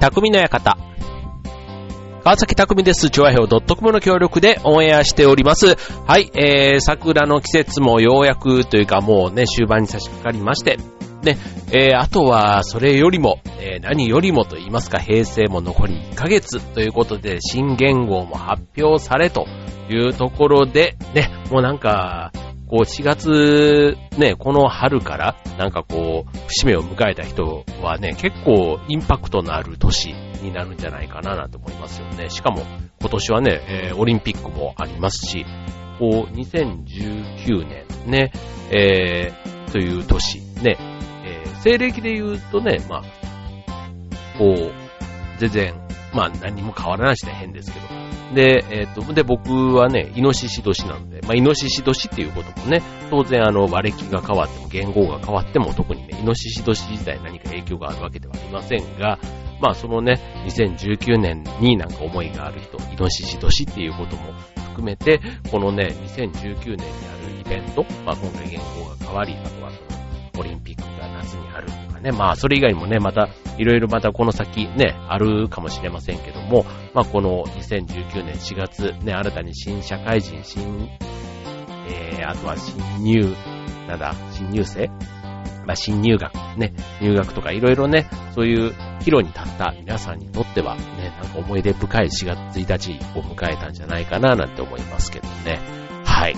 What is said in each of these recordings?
匠の館。川崎匠です。調和表 .com の協力でオンエアしております。はい、えー、桜の季節もようやくというかもうね、終盤に差し掛かりまして、ね、えー、あとは、それよりも、えー、何よりもと言いますか、平成も残り1ヶ月ということで、新元号も発表されというところで、ね、もうなんか、こう4月、ね、この春から、なんかこう、節目を迎えた人はね、結構インパクトのある年になるんじゃないかななんて思いますよね。しかも、今年はね、えー、オリンピックもありますし、こう、2019年ね、えー、という年、ね、えー、西暦で言うとね、まあ、こう、全然、まあ何も変わらないしね、変ですけど。で、えっ、ー、と、で、僕はね、イノシシ年なので、まあ、イノシシ年っていうこともね、当然あの、割れ気が変わっても、言語が変わっても、特にね、イノシシ年自体何か影響があるわけではありませんが、まあ、そのね、2019年になんか思いがある人、イノシシ年っていうことも含めて、このね、2019年にあるイベント、まあ、今回言語が変わり、オリンピックが夏にあるとかね、まあ、それ以外にもね、また、いろいろまたこの先ね、あるかもしれませんけども、まあ、この2019年4月、ね、新たに新社会人、新、えー、あとは新入、なんだ、新入生？まあ、新入学、ね、入学とかいろいろね、そういう岐路に立った皆さんにとっては、ね、なんか思い出深い4月1日を迎えたんじゃないかななんて思いますけどね。はい。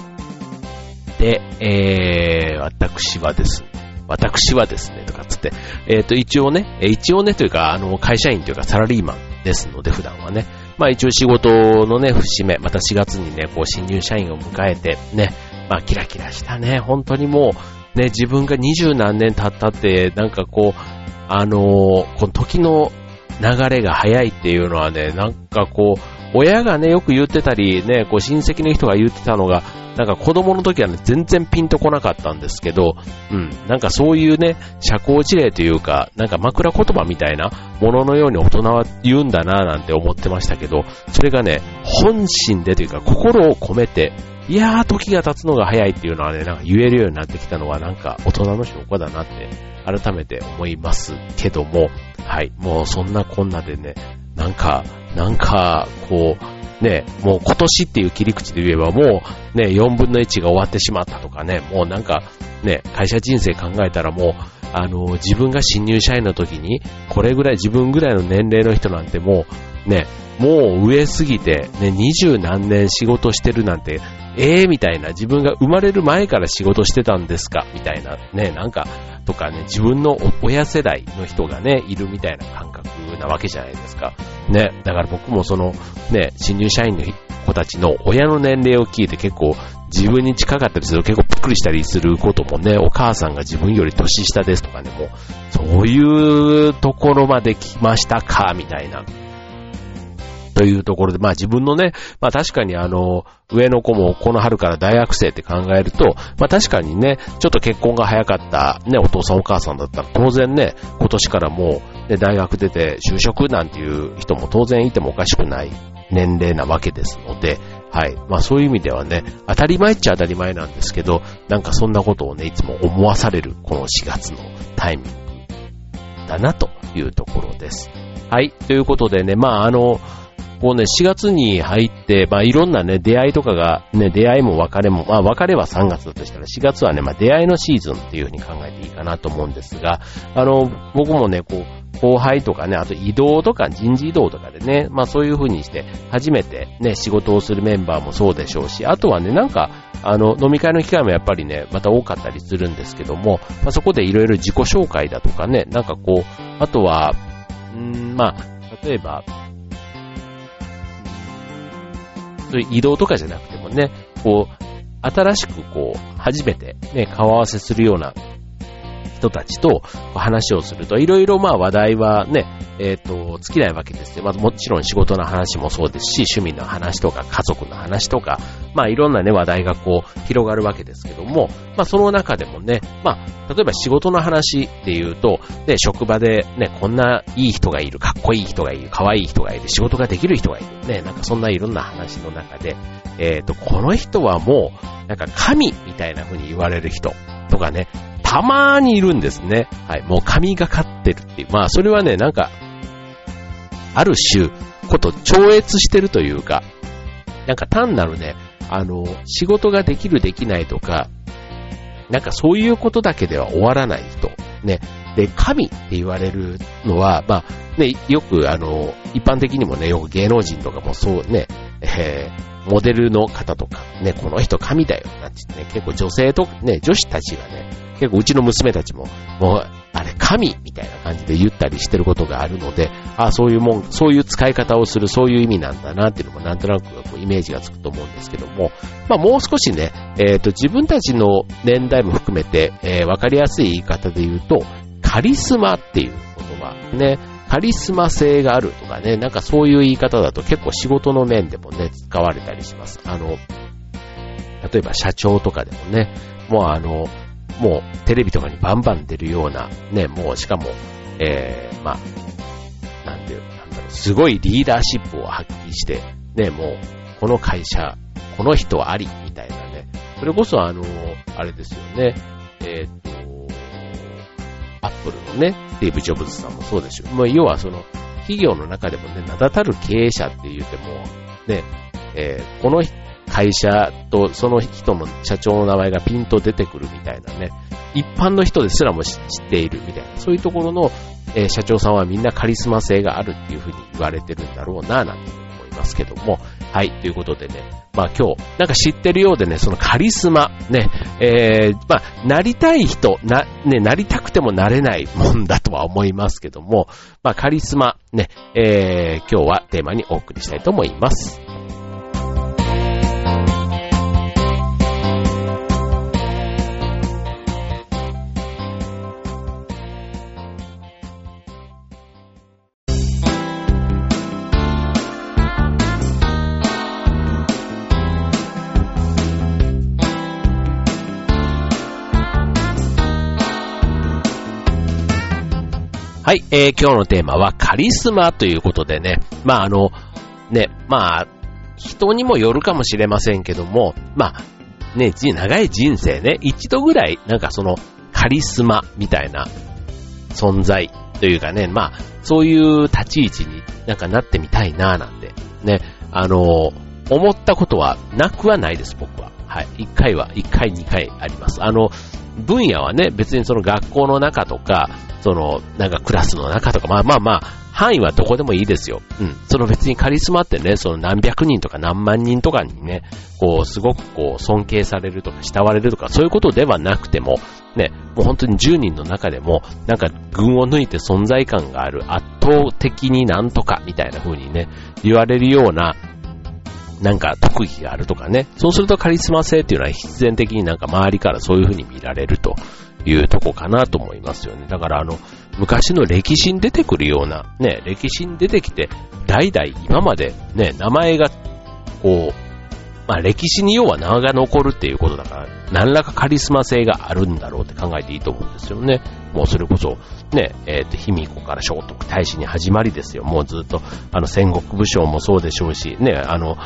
で、えー、私はですね、私はですね、とかつって、えっ、ー、と、一応ね、一応ねというか、あの、会社員というかサラリーマンですので、普段はね。まあ一応仕事のね、節目、また4月にね、こう新入社員を迎えて、ね、まあキラキラしたね、本当にもう、ね、自分が二十何年経ったって、なんかこう、あのー、この時の流れが早いっていうのはね、なんかこう、親がね、よく言ってたり、ね、こう親戚の人が言ってたのが、なんか子供の時はね、全然ピンとこなかったんですけど、うん、なんかそういうね、社交辞令というか、なんか枕言葉みたいなもののように大人は言うんだなぁなんて思ってましたけど、それがね、本心でというか心を込めて、いやー、時が経つのが早いっていうのはね、なんか言えるようになってきたのはなんか大人の証拠だなって改めて思いますけども、はい、もうそんなこんなでね、なんか、なんか、こう、ね、もう今年っていう切り口で言えばもうね、4分の1が終わってしまったとかね、もうなんかね、会社人生考えたらもう、あの、自分が新入社員の時に、これぐらい、自分ぐらいの年齢の人なんてもう、ね、もう上すぎて、ね、二十何年仕事してるなんて、ええー、みたいな、自分が生まれる前から仕事してたんですか？みたいな、ね、なんか、とかね、自分の親世代の人がね、いるみたいな感覚なわけじゃないですか。ね、だから僕もその、ね、新入社員の子たちの親の年齢を聞いて結構自分に近かったりすると結構びっくりしたりすることもね、お母さんが自分より年下ですとかね、もう、そういうところまで来ましたか、みたいな。というところで、まあ自分のね、まあ確かにあの、上の子もこの春から大学生って考えると、まあ確かにね、ちょっと結婚が早かったね、お父さんお母さんだったら当然ね、今年からもう、ね、大学出て就職なんていう人も当然いてもおかしくない年齢なわけですので、はい。まあそういう意味ではね、当たり前っちゃ当たり前なんですけど、なんかそんなことをね、いつも思わされるこの4月のタイミングだなというところです。はい。ということでね、まああの、こうね、4月に入って、まあいろんなね、出会いとかが、ね、出会いも別れも、まあ別れは3月だとしたら、4月はね、まあ出会いのシーズンっていうふうに考えていいかなと思うんですが、あの、僕もね、こう、後輩とかね、あと移動とか人事異動とかでね、まあそういう風にして初めてね、仕事をするメンバーもそうでしょうし、あとはね、なんか、あの、飲み会の機会もやっぱりね、また多かったりするんですけども、まあそこでいろいろ自己紹介だとかね、なんかこう、あとは、んまあ、例えば、移動とかじゃなくてもね、こう、新しくこう、初めてね、顔合わせするような人たちと話をすると、いろいろまあ話題はね、えっ、ー、と、尽きないわけですよ。まあもちろん仕事の話もそうですし、趣味の話とか家族の話とか、まあいろんなね話題がこう広がるわけですけども、まあその中でもね、まあ例えば仕事の話っていうと、で、職場でね、こんないい人がいる、かっこいい人がいる、かわいい人がいる、仕事ができる人がいる、ね、なんかそんないろんな話の中で、えっ、ー、と、この人はもう、なんか神みたいな風に言われる人とかね、たまーにいるんですね。はい。もう神がかってるっていう。まあ、それはね、なんか、ある種、こと超越してるというか、なんか単なるね、あの、仕事ができるできないとか、なんかそういうことだけでは終わらない人。ね。で、神って言われるのは、まあ、ね、よくあの、一般的にもね、よく芸能人とかもそうね、えー、モデルの方とか、ね、この人神だよ、なんてね、結構女性と、ね、女子たちがね、結構うちの娘たちも、もう、あれ、神みたいな感じで言ったりしてることがあるので、あそういうもん、そういう使い方をする、そういう意味なんだなっていうのもなんとなくこうイメージがつくと思うんですけども、まあもう少しね、えっ、ー、と、自分たちの年代も含めて、えー、わかりやすい言い方で言うと、カリスマっていう言葉、ね、カリスマ性があるとかね、なんかそういう言い方だと結構仕事の面でもね、使われたりします。あの、例えば社長とかでもね、もうあの、もうテレビとかにバンバン出るような、ね、もうしかも、えー、まあ、なんていう、なんだろう、すごいリーダーシップを発揮して、ね、もう、この会社、この人あり、みたいなね。それこそあの、あれですよね、えー、っと、アップルのね、スティーブ・ジョブズさんもそうでしょ。もう要はその、企業の中でもね、名だたる経営者って言っても、ね、えー、この会社とその人の社長の名前がピンと出てくるみたいなね、一般の人ですらも知っているみたいな、そういうところの、えー、社長さんはみんなカリスマ性があるっていうふうに言われてるんだろうな、なんて思いますけども、はい、ということでね、まあ今日、なんか知ってるようでね、そのカリスマ、ね、えー、まあ、なりたい人、な、ね、なりたくてもなれないもんだとは思いますけども、まあカリスマ、ね、えー、今日はテーマにお送りしたいと思います。はい、えー、今日のテーマはカリスマということでね、まああの、ね、まあ、人にもよるかもしれませんけども、まあ、ね、長い人生ね、一度ぐらい、なんかその、カリスマみたいな存在というかね、まあ、そういう立ち位置になんかなってみたいなぁなんて、ね、あの、思ったことはなくはないです、僕は。はい。一回は、一回、二回あります。あの、分野はね、別にその学校の中とか、その、なんかクラスの中とか、まあまあまあ、範囲はどこでもいいですよ。うん。その別にカリスマってね、その何百人とか何万人とかにね、こう、すごくこう、尊敬されるとか、慕われるとか、そういうことではなくても、ね、もう本当に10人の中でも、なんか群を抜いて存在感がある、圧倒的になんとか、みたいな風にね、言われるような、なんか特技があるとかね。そうするとカリスマ性っていうのは必然的になんか周りからそういう風に見られるというとこかなと思いますよね。だからあの、昔の歴史に出てくるような、ね、歴史に出てきて、代々今までね、名前が、こう、まあ歴史に要は名が残るっていうことだから、何らかカリスマ性があるんだろうって考えていいと思うんですよね。もうそれこそ、ね、えっ、ー、と、卑弥呼から聖徳太子に始まりですよ。もうずっと、あの、戦国武将もそうでしょうし、ね、あの、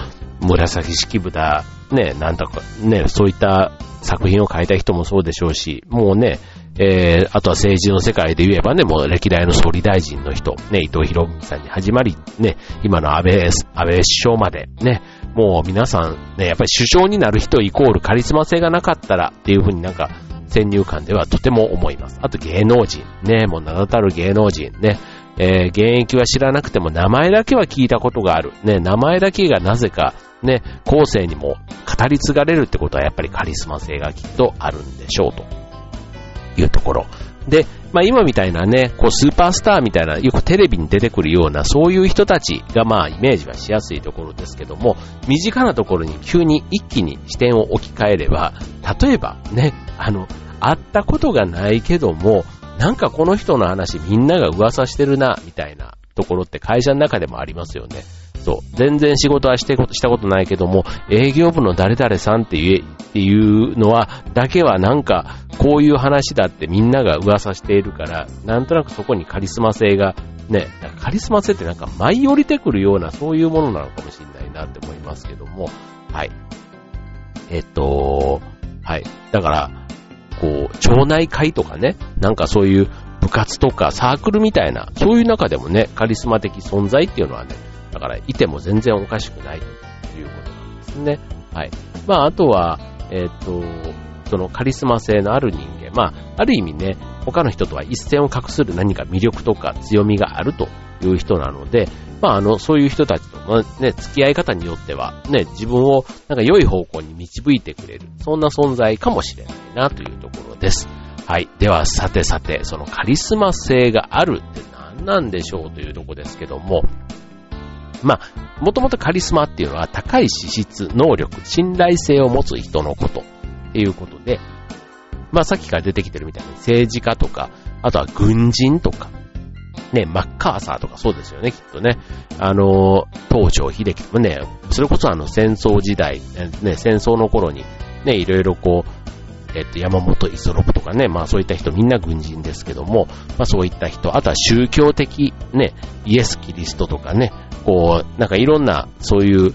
紫式部だ、ね、なんだか、ね、そういった作品を書いた人もそうでしょうし、もうね、えー、あとは政治の世界で言えばね、もう歴代の総理大臣の人、ね、伊藤博文さんに始まり、ね、今の安倍、安倍首相まで、ね、もう皆さん、ね、やっぱり首相になる人イコールカリスマ性がなかったらっていうふうになんか、先入観ではとても思います。あと芸能人、ね、もう名だたる芸能人、ね、えー、現役は知らなくても名前だけは聞いたことがある。ね、名前だけがなぜか、ね、後世にも語り継がれるってことはやっぱりカリスマ性がきっとあるんでしょうというところ。で、まあ今みたいなね、こうスーパースターみたいな、よくテレビに出てくるような、そういう人たちがまあイメージはしやすいところですけども、身近なところに急に一気に視点を置き換えれば、例えばね、あの、会ったことがないけども、なんかこの人の話みんなが噂してるな、みたいなところって会社の中でもありますよね。そう。全然仕事はしてしたことないけども、営業部の誰々さんっていうっていうのは、だけはなんか、こういう話だってみんなが噂しているから、なんとなくそこにカリスマ性が、ね、カリスマ性ってなんか舞い降りてくるような、そういうものなのかもしれないなって思いますけども、はい。えっと、はい。だから、こう、町内会とかね、なんかそういう部活とかサークルみたいな、そういう中でもね、カリスマ的存在っていうのはね、だからいても全然おかしくないということなんですね。はい。まあ、あとは、えっ、と、そのカリスマ性のある人間、まあ、ある意味ね、他の人とは一線を画する何か魅力とか強みがあるという人なので、まあ、あの、そういう人たちとのね、付き合い方によっては、ね、自分をなんか良い方向に導いてくれる、そんな存在かもしれないなというところです。はい。では、さてさて、そのカリスマ性があるって何なんでしょうというところですけども、まあ、もともとカリスマっていうのは高い資質、能力、信頼性を持つ人のことっていうことで、まあさっきから出てきてるみたいに政治家とか、あとは軍人とか、ね、マッカーサーとかそうですよね、きっとね。あの、東条秀樹もね、それこそあの戦争時代、ね、戦争の頃に、ね、いろいろこう、えっと、山本五十六とかね、まあそういった人みんな軍人ですけども、まあそういった人、あとは宗教的、ね、イエス・キリストとかね、こう、なんかいろんな、そういう、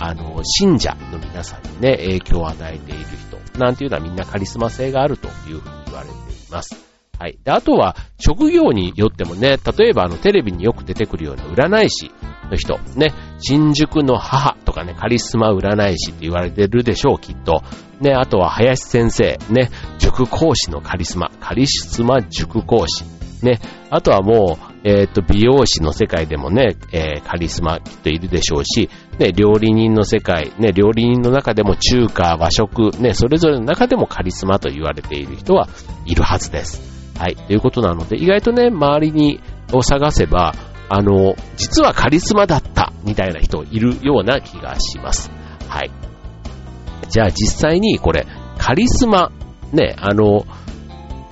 あの、信者の皆さんにね、影響を与えている人、なんていうのはみんなカリスマ性があるというふうに言われています。はい。で、あとは、職業によってもね、例えばあの、テレビによく出てくるような占い師の人、ね、新宿の母とかね、カリスマ占い師って言われてるでしょう、きっと。ね、あとは林先生、ね、塾講師のカリスマ、カリスマ塾講師。ね、あとはもう、えっ、ー、と、美容師の世界でもね、えー、カリスマきっといるでしょうし、ね、料理人の世界、ね、料理人の中でも中華、和食、ね、それぞれの中でもカリスマと言われている人はいるはずです。はい、ということなので、意外とね、周りに、を探せば、あの、実はカリスマだった、みたいな人いるような気がします。はい。じゃあ実際にこれ、カリスマ、ね、あの、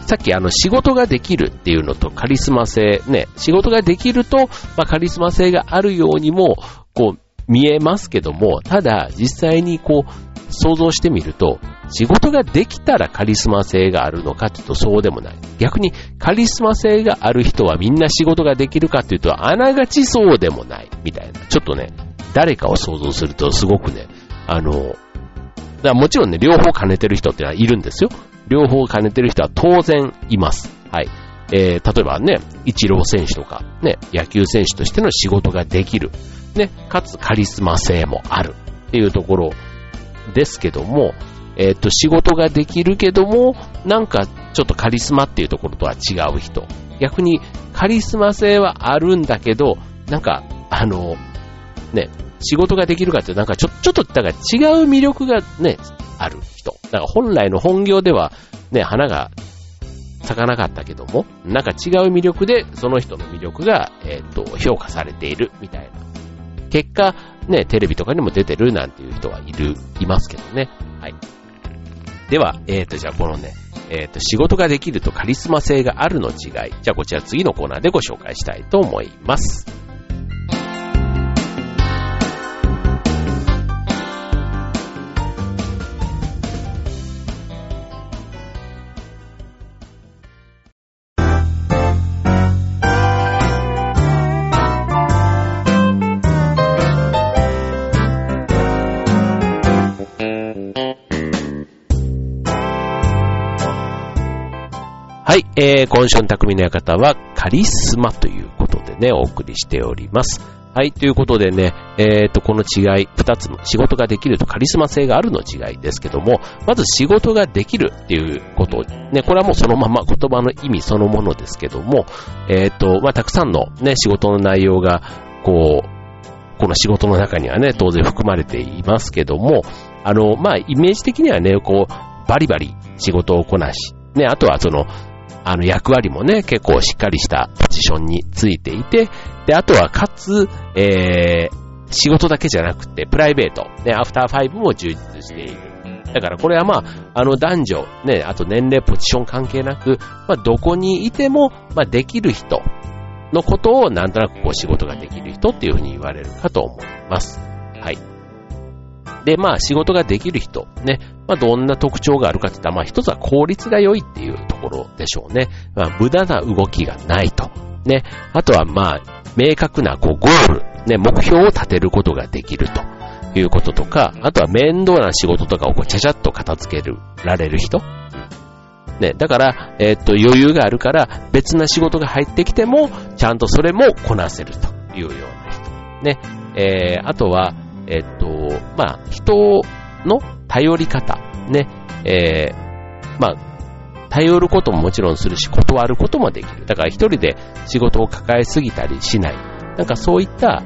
さっきあの仕事ができるっていうのとカリスマ性、ね、仕事ができると、まあ、カリスマ性があるようにも、こう、見えますけども、ただ実際にこう、想像してみると、仕事ができたらカリスマ性があるのかというとそうでもない。逆にカリスマ性がある人はみんな仕事ができるかというとあながちそうでもないみたいな。ちょっとね、誰かを想像するとすごくね、あの、だもちろんね、両方兼ねてる人ってのはいるんですよ。両方兼ねてる人は当然います。はい。えー、例えばね、一郎選手とか、ね、野球選手としての仕事ができる。ね、かつカリスマ性もあるっていうところですけども、えっ、ー、と、仕事ができるけども、なんかちょっとカリスマっていうところとは違う人。逆にカリスマ性はあるんだけど、なんか、あの、ね、仕事ができるかってなんかちょ、ちょっと、だから違う魅力がね、ある人。だから本来の本業ではね、花が咲かなかったけども、なんか違う魅力でその人の魅力が、えっ、ー、と、評価されているみたいな。結果、ね、テレビとかにも出てるなんていう人はいる、いますけどね。はい。では、えっ、ー、と、じゃあこのね、えっ、ー、と、仕事ができるとカリスマ性があるの違い。じゃあこちら次のコーナーでご紹介したいと思います。はい、えー、今週の匠の館はカリスマということでね、お送りしております。はい、ということでね、えーと、この違い、二つの仕事ができるとカリスマ性があるの違いですけども、まず仕事ができるっていうこと、ね、これはもうそのまま言葉の意味そのものですけども、えーと、まあ、たくさんのね、仕事の内容が、こう、この仕事の中にはね、当然含まれていますけども、あの、まあ、イメージ的にはね、こう、バリバリ仕事をこなし、ね、あとはその、あの役割もね、結構しっかりしたポジションについていて、で、あとはかつ、えー、仕事だけじゃなくて、プライベート、ね、アフターファイブも充実している。だからこれはまあ、あの男女、ね、あと年齢、ポジション関係なく、まあどこにいても、まあできる人のことをなんとなくこう仕事ができる人っていうふうに言われるかと思います。はい。で、まあ仕事ができる人、ね、まあどんな特徴があるかって言ったら、まあ一つは効率が良いっていうところでしょうね。まあ無駄な動きがないと。ね。あとはまあ、明確なこうゴール、ね、目標を立てることができるということとか、あとは面倒な仕事とかをこうちゃちゃっと片付ける、られる人。ね、だから、えっ、と、余裕があるから別な仕事が入ってきても、ちゃんとそれもこなせるというような人。ね、えー、あとは、えっ、と、まあ、人の頼り方。ね、えー、まあ、頼ることももちろんするし、断ることもできる。だから一人で仕事を抱えすぎたりしない。なんかそういった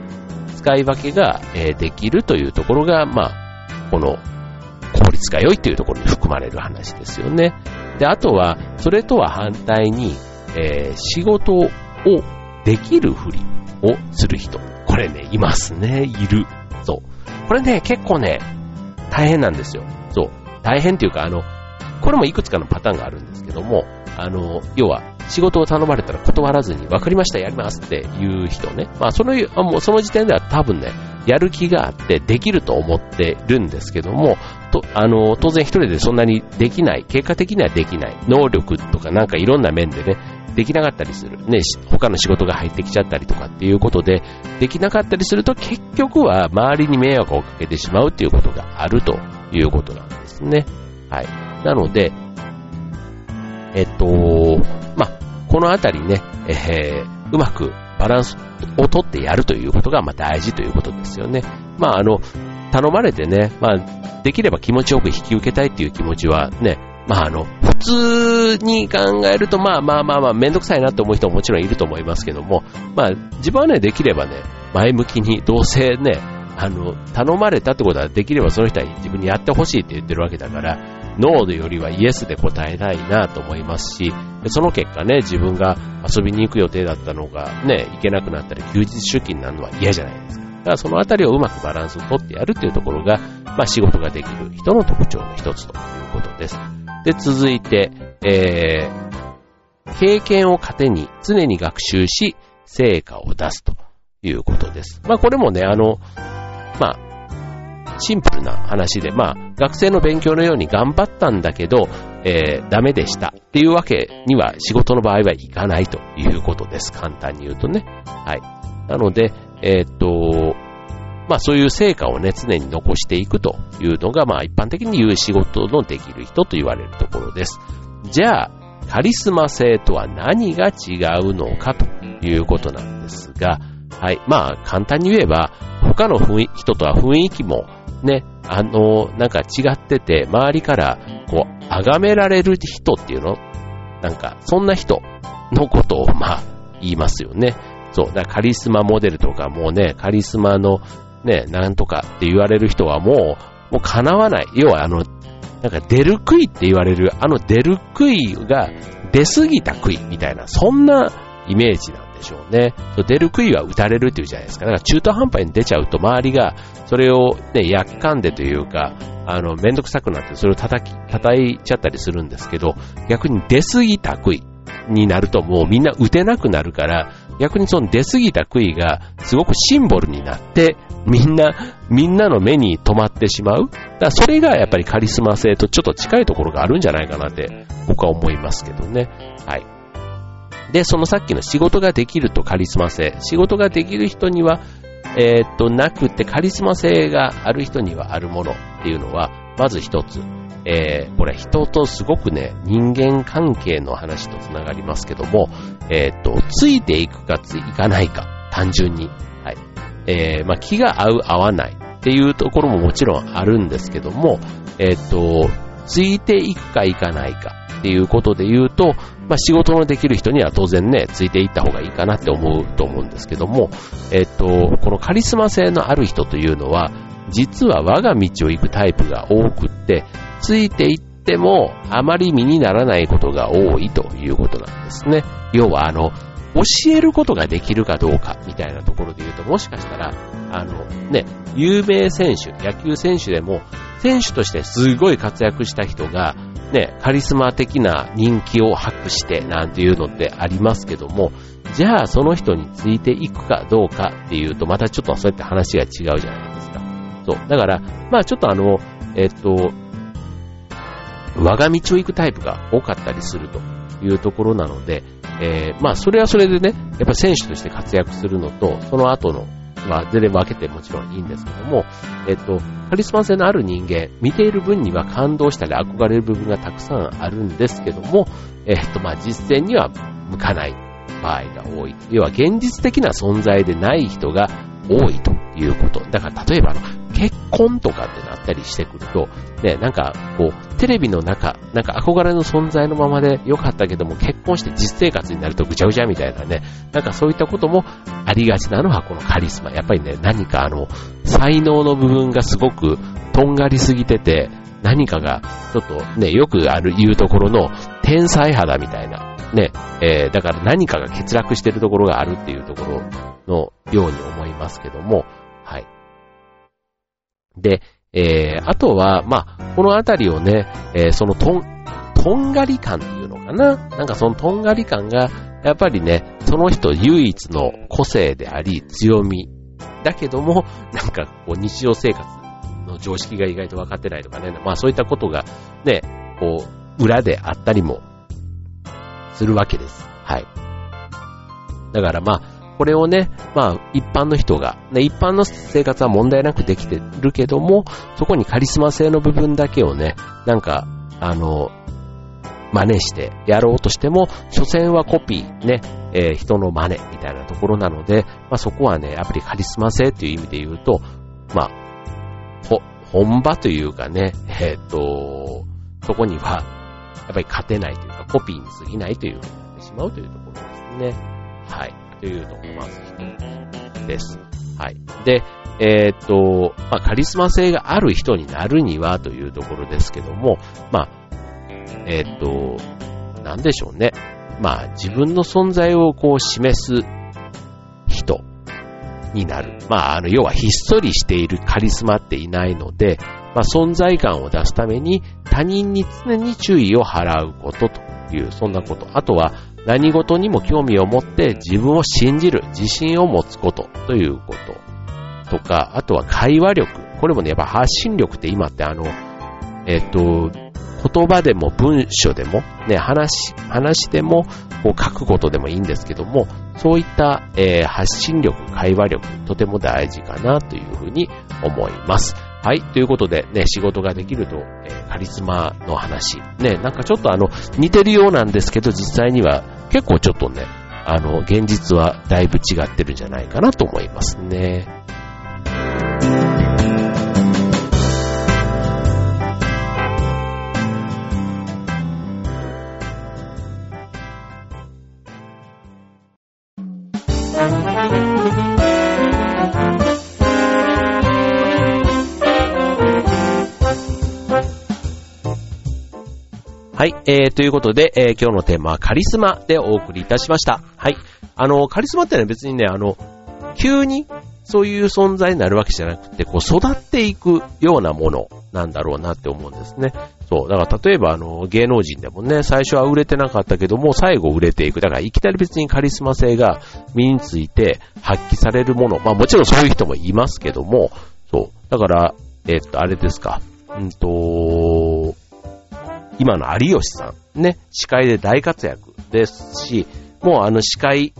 使い分けが、えできるというところが、まあ、この効率が良いというところに含まれる話ですよね。で、あとは、それとは反対に、えー、仕事をできるふりをする人。これね、いますね。いる。そう。これね、結構ね、大変なんですよ。そう。大変っていうか、あの、これもいくつかのパターンがあるんですけども、あの、要は、仕事を頼まれたら断らずに、分かりました、やりますっていう人ね。まあ、その、もうその時点では多分ね、やる気があってできると思ってるんですけども、とあの、当然一人でそんなにできない、結果的にはできない、能力とかなんかいろんな面でね、できなかったりする。ね、他の仕事が入ってきちゃったりとかっていうことで、できなかったりすると結局は周りに迷惑をかけてしまうっていうことがあるということなんですね。はい。なので、えっと、まあ、このあたりね、えー、うまくバランスをとってやるということが、まあ、大事ということですよね。まあ、あの、頼まれてね、まあ、できれば気持ちよく引き受けたいっていう気持ちはね、まあ、あの、普通に考えると、まあまあまあまあ、めんどくさいなって思う人ももちろんいると思いますけども、まあ、自分はね、できればね、前向きに、どうせね、あの、頼まれたってことはできればその人は自分にやってほしいって言ってるわけだから、ノーよりはイエスで答えたいなと思いますし、その結果ね、自分が遊びに行く予定だったのがね、行けなくなったり休日出勤になるのは嫌じゃないですか。だからそのあたりをうまくバランスをとってやるっていうところが、まあ仕事ができる人の特徴の一つということです。で、続いて、えー、経験を糧に常に学習し、成果を出すということです。まあこれもね、あの、まあ、シンプルな話で、まあ、学生の勉強のように頑張ったんだけど、えー、ダメでしたっていうわけには仕事の場合はいかないということです。簡単に言うとね。はい。なので、えー、っと、まあそういう成果をね、常に残していくというのが、まあ一般的に言う仕事のできる人と言われるところです。じゃあ、カリスマ性とは何が違うのかということなんですが、はい。まあ簡単に言えば、他の人とは雰囲気もね、あの、なんか違ってて、周りから、こう、崇められる人っていうの？なんか、そんな人のことを、まあ、言いますよね。そう、だからカリスマモデルとかもうね、カリスマの、ね、なんとかって言われる人はもう、もう叶わない。要はあの、なんか出る杭って言われる、あの出る杭が出すぎた杭みたいな、そんなイメージなんでしょうね。出る杭は打たれるっていうじゃないですか。だから中途半端に出ちゃうと周りがそれをね、やっかんでというか、あの、めんどくさくなってそれを叩き、叩いちゃったりするんですけど、逆に出すぎた杭になるともうみんな打てなくなるから、逆にその出すぎた杭がすごくシンボルになって、みんな、みんなの目に留まってしまう。だからそれがやっぱりカリスマ性とちょっと近いところがあるんじゃないかなって僕は思いますけどね。はい。で、そのさっきの仕事ができるとカリスマ性。仕事ができる人には、えー、っと、なくてカリスマ性がある人にはあるものっていうのは、まず一つ。えー、これ人とすごくね、人間関係の話と繋がりますけども、えー、っと、ついていくかついかないか、単純に。はい。えー、まあ、気が合う合わないっていうところももちろんあるんですけども、えっと、ついていくかいかないかっていうことで言うと、まあ、仕事のできる人には当然ね、ついていった方がいいかなって思うと思うんですけども、えっと、このカリスマ性のある人というのは、実は我が道を行くタイプが多くって、ついていってもあまり身にならないことが多いということなんですね。要はあの、教えることができるかどうかみたいなところで言うと、もしかしたら、あのね、有名選手、野球選手でも、選手としてすごい活躍した人が、ね、カリスマ的な人気を博してなんていうのってありますけども、じゃあその人についていくかどうかっていうと、またちょっとそうやって話が違うじゃないですか。そう。だから、まあちょっとあの、えっと、我が道を行くタイプが多かったりするというところなので、えー、まあそれはそれでね、やっぱ選手として活躍するのと、その後のまあ全然分けてもちろんいいんですけども、えっと、カリスマ性のある人間、見ている分には感動したり憧れる部分がたくさんあるんですけども、えっと、まあ、実践には向かない場合が多い。要は現実的な存在でない人が多いということ。だから例えばの、結婚とかってなったりしてくると、ね、なんかこう、テレビの中、なんか憧れの存在のままで良かったけども、結婚して実生活になるとぐちゃぐちゃみたいなね、なんかそういったこともありがちなのはこのカリスマ。やっぱりね、何かあの、才能の部分がすごくとんがりすぎてて、何かが、ちょっとね、よくある言うところの天才肌みたいな、ね、えー、だから何かが欠落してるところがあるっていうところのように思いますけども、で、えー、あとは、まあ、このあたりをね、えー、そのとん、とんがり感っていうのかな？なんかそのとんがり感が、やっぱりね、その人唯一の個性であり、強み。だけども、なんかこう日常生活の常識が意外と分かってないとかね、まあそういったことがね、こう、裏であったりもするわけです。はい。だからまあ、これをね、まあ、一般の人が、ね、一般の生活は問題なくできてるけども、そこにカリスマ性の部分だけをね、なんか、あの、真似してやろうとしても、所詮はコピー、ね、えー、人の真似みたいなところなので、まあそこはね、やっぱりカリスマ性っていう意味で言うと、まあ、ほ、本場というかね、えっ、ー、と、そこには、やっぱり勝てないというか、コピーに過ぎないというふうになってしまうというところですね。はい。というのがまず一つです。はい。で、えー、っと、まあ、カリスマ性がある人になるにはというところですけども、まあ、えー、っと、なんでしょうね。まあ、自分の存在をこう示す人になる。まあ、あの、要はひっそりしているカリスマっていないので、まあ、存在感を出すために他人に常に注意を払うことという、そんなこと。あとは、何事にも興味を持って自分を信じる、自信を持つことということとか、あとは会話力。これもね、やっぱ発信力って今ってあの、えっ、と、言葉でも文章でも、ね、話、話でも、こう書くことでもいいんですけども、そういった、えー、発信力、会話力、とても大事かなというふうに思います。はい。ということで、ね、仕事ができると、えー、カリスマの話。ね、なんかちょっとあの、似てるようなんですけど、実際には結構ちょっとね、あの、現実はだいぶ違ってるんじゃないかなと思いますね。えー、ということで、えー、今日のテーマはカリスマでお送りいたしました。はい。あの、カリスマってのは別にね、あの、急にそういう存在になるわけじゃなくて、こう育っていくようなものなんだろうなって思うんですね。そう。だから例えばあの、芸能人でもね、最初は売れてなかったけども、最後売れていく。だからいきなり別にカリスマ性が身について発揮されるもの。まあもちろんそういう人もいますけども、そう。だから、えー、っと、あれですか。うんと、今の有吉さん、ね、司会で大活躍ですし、もうあの司会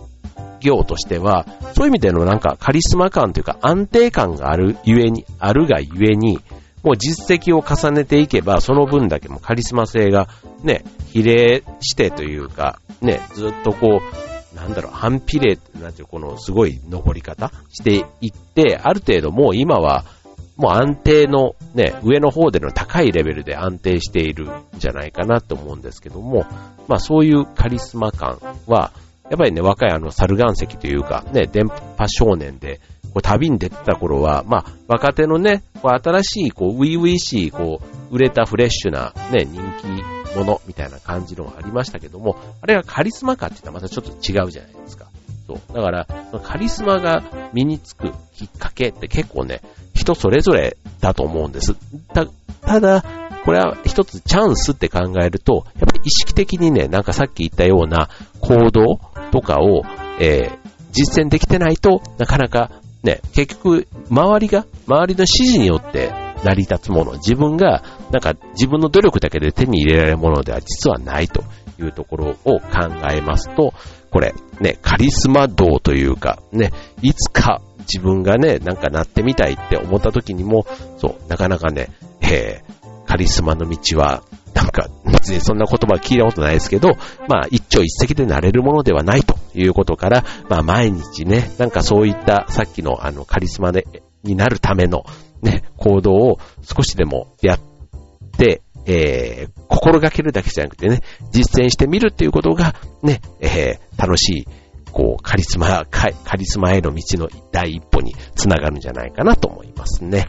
業としては、そういう意味でのなんかカリスマ感というか安定感があるゆえに、あるがゆえに、もう実績を重ねていけば、その分だけもカリスマ性がね、比例してというか、ね、ずっとこう、なんだろう、反比例、なんていうこのすごい登り方していって、ある程度もう今はもう安定のね、上の方での高いレベルで安定しているんじゃないかなと思うんですけども、まあそういうカリスマ感は、やっぱりね、若いあの、猿岩石というか、ね、電波少年で、こう旅に出てた頃は、まあ、若手のね、こう新しい、こう、ウィウィしい、こう、売れたフレッシュな、ね、人気者みたいな感じのがありましたけども、あれがカリスマかって言ったらまたちょっと違うじゃないですか。そう。だから、カリスマが身につくきっかけって結構ね、人それぞれだと思うんです。た、ただ、これは一つチャンスって考えると、やっぱり意識的にね、なんかさっき言ったような行動とかを、えー、実践できてないとなかなかね、結局、周りが、周りの指示によって成り立つもの、自分が、なんか自分の努力だけで手に入れられるものでは実はないというところを考えますと、これ、ね、カリスマ道というか、ね、いつか自分がね、なんかなってみたいって思った時にも、そう、なかなかね、へカリスマの道は、なんか、別にそんな言葉聞いたことないですけど、まあ、一朝一夕でなれるものではないということから、まあ、毎日ね、なんかそういったさっきのあの、カリスマで、になるための、ね、行動を少しでもやって、えー、心がけるだけじゃなくてね、実践してみるっていうことが、ね、えー、楽しい、こう、カリスマ、カリスマへの道の第一歩につながるんじゃないかなと思いますね。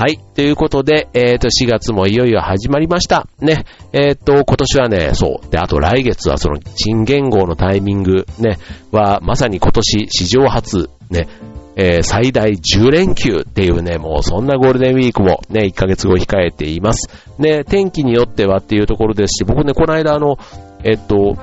はい。ということで、えっ、ー、と、4月もいよいよ始まりました。ね。えっ、ー、と、今年はね、そう。で、あと来月はその新元号のタイミング、ね、は、まさに今年史上初、ね、えー、最大10連休っていうね、もうそんなゴールデンウィークもね、1ヶ月後控えています。ね、天気によってはっていうところですし、僕ね、この間あの、えっと、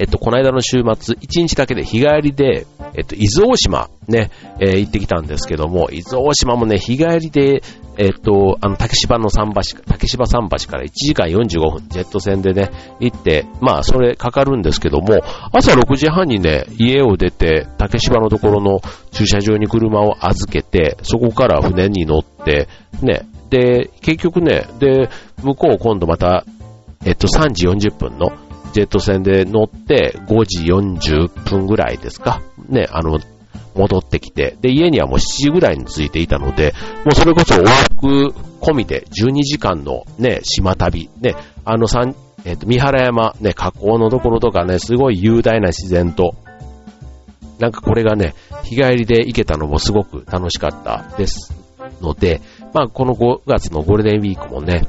えっと、この間の週末、1日だけで日帰りで、えっと、伊豆大島ね、えー、行ってきたんですけども、伊豆大島もね、日帰りで、えっと、あの、竹芝の桟橋、竹芝桟橋から1時間45分、ジェット船でね、行って、まあ、それかかるんですけども、朝6時半にね、家を出て、竹芝のところの駐車場に車を預けて、そこから船に乗って、ね、で、結局ね、で、向こう今度また、えっと、3時40分の、ジェット船で乗って5時40分ぐらいですか。ね、あの、戻ってきて、で、家にはもう7時ぐらいに着いていたので、もうそれこそ往復込みで12時間のね、島旅、ね、あの三、えっ、ー、と、三原山、ね、河口のところとかね、すごい雄大な自然と、なんかこれがね、日帰りで行けたのもすごく楽しかったですので、まあこの5月のゴールデンウィークもね、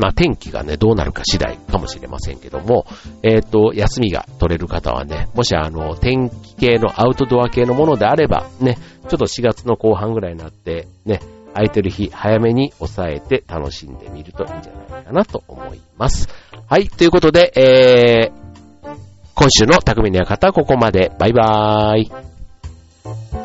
まあ天気がね、どうなるか次第かもしれませんけども、えっ、ー、と、休みが取れる方はね、もしあの、天気系のアウトドア系のものであれば、ね、ちょっと4月の後半ぐらいになって、ね、空いてる日早めに抑えて楽しんでみるといいんじゃないかなと思います。はい、ということで、えー、今週の匠の館はここまで。バイバーイ。